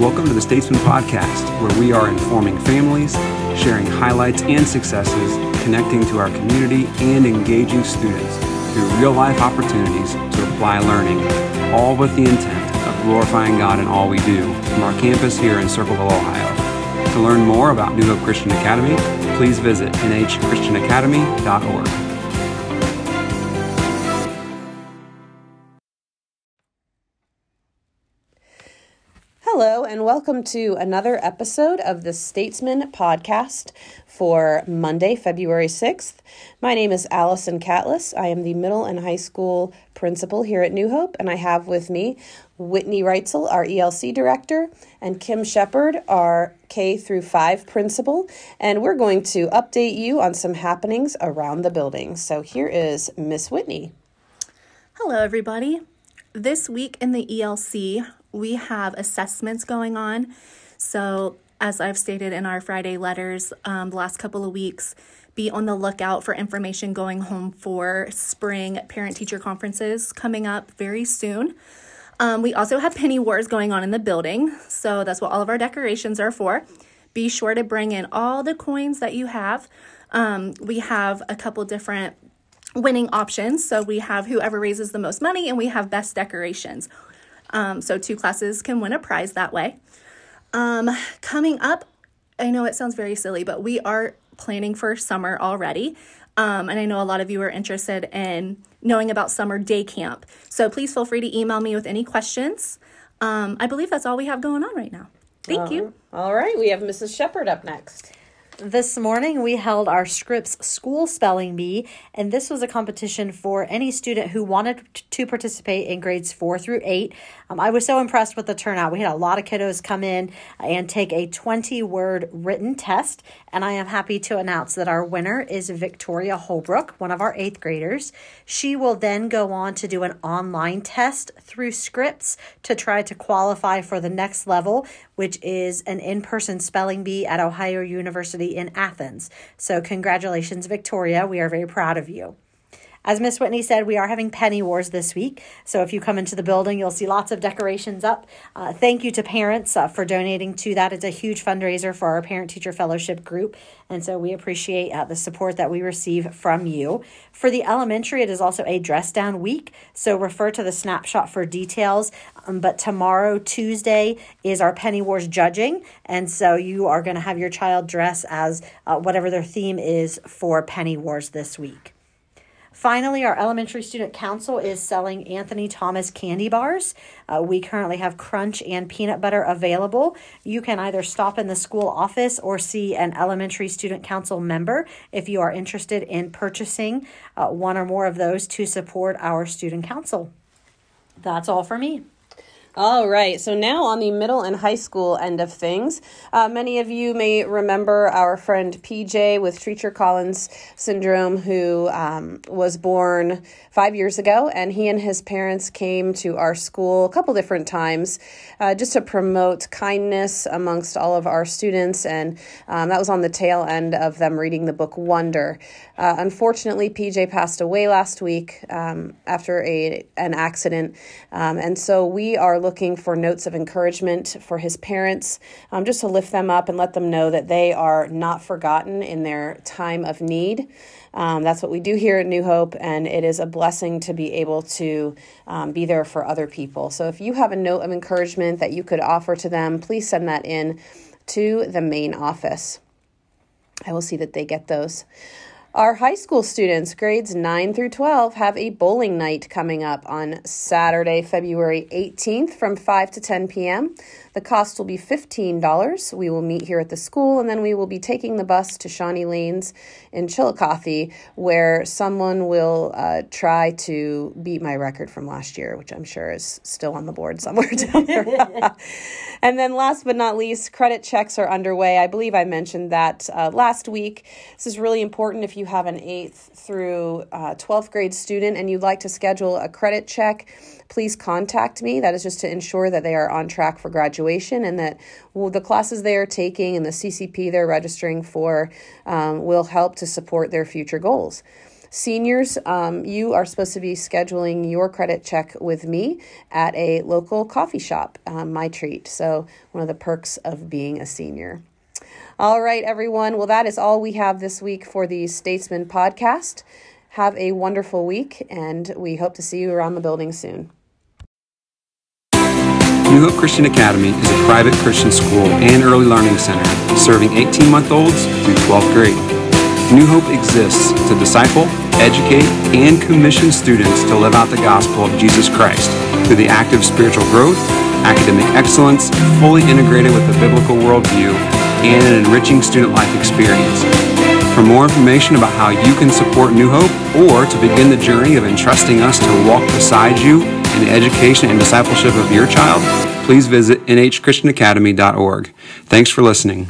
Welcome to the Statesman Podcast, where we are informing families, sharing highlights and successes, connecting to our community, and engaging students through real life opportunities to apply learning, all with the intent of glorifying God in all we do from our campus here in Circleville, Ohio. To learn more about New Hope Christian Academy, please visit nhchristianacademy.org. Hello, and welcome to another episode of the Statesman podcast for Monday, February 6th. My name is Allison Catless. I am the middle and high school principal here at New Hope, and I have with me Whitney Reitzel, our ELC director, and Kim Shepard, our K through 5 principal, and we're going to update you on some happenings around the building. So here is Miss Whitney. Hello, everybody. This week in the ELC, we have assessments going on. So, as I've stated in our Friday letters um, the last couple of weeks, be on the lookout for information going home for spring parent teacher conferences coming up very soon. Um, we also have penny wars going on in the building, so that's what all of our decorations are for. Be sure to bring in all the coins that you have. Um, we have a couple different winning options. So we have whoever raises the most money, and we have best decorations. Um, so two classes can win a prize that way. Um, coming up, I know it sounds very silly, but we are planning for summer already. Um, and I know a lot of you are interested in knowing about summer day camp. So please feel free to email me with any questions. Um, I believe that's all we have going on right now. Thank you. All right, we have Mrs. Shepard up next. This morning, we held our Scripps School Spelling Bee, and this was a competition for any student who wanted to participate in grades four through eight. Um, I was so impressed with the turnout. We had a lot of kiddos come in and take a 20 word written test, and I am happy to announce that our winner is Victoria Holbrook, one of our eighth graders. She will then go on to do an online test through Scripps to try to qualify for the next level, which is an in person spelling bee at Ohio University in Athens. So, congratulations, Victoria. We are very proud of you. As Miss Whitney said, we are having Penny Wars this week. So if you come into the building, you'll see lots of decorations up. Uh, thank you to parents uh, for donating to that. It's a huge fundraiser for our Parent Teacher Fellowship group. And so we appreciate uh, the support that we receive from you. For the elementary, it is also a dress down week. So refer to the snapshot for details. Um, but tomorrow, Tuesday, is our Penny Wars judging. And so you are going to have your child dress as uh, whatever their theme is for Penny Wars this week. Finally, our elementary student council is selling Anthony Thomas candy bars. Uh, we currently have crunch and peanut butter available. You can either stop in the school office or see an elementary student council member if you are interested in purchasing uh, one or more of those to support our student council. That's all for me. All right, so now on the middle and high school end of things, uh, many of you may remember our friend PJ with Treacher Collins syndrome, who um, was born five years ago, and he and his parents came to our school a couple different times uh, just to promote kindness amongst all of our students, and um, that was on the tail end of them reading the book Wonder. Uh, unfortunately, PJ passed away last week um, after a an accident, um, and so we are looking for notes of encouragement for his parents, um, just to lift them up and let them know that they are not forgotten in their time of need. Um, that's what we do here at New Hope, and it is a blessing to be able to um, be there for other people. So if you have a note of encouragement that you could offer to them, please send that in to the main office. I will see that they get those. Our high school students, grades 9 through 12, have a bowling night coming up on Saturday, February 18th from 5 to 10 p.m. The cost will be $15. We will meet here at the school and then we will be taking the bus to Shawnee Lanes in Chillicothe, where someone will uh, try to beat my record from last year, which I'm sure is still on the board somewhere down there. and then last but not least, credit checks are underway. I believe I mentioned that uh, last week. This is really important if you have an 8th through uh, 12th grade student and you'd like to schedule a credit check please contact me. That is just to ensure that they are on track for graduation and that well, the classes they are taking and the CCP they're registering for um, will help to support their future goals. Seniors, um, you are supposed to be scheduling your credit check with me at a local coffee shop, um, my treat. So, one of the perks of being a senior. All right, everyone. Well, that is all we have this week for the Statesman podcast. Have a wonderful week, and we hope to see you around the building soon. New Hope Christian Academy is a private Christian school and early learning center serving 18 month olds through 12th grade. New Hope exists to disciple, educate, and commission students to live out the gospel of Jesus Christ through the active spiritual growth, academic excellence, fully integrated with a biblical worldview, and an enriching student life experience. For more information about how you can support New Hope or to begin the journey of entrusting us to walk beside you in the education and discipleship of your child, please visit nhchristianacademy.org. Thanks for listening.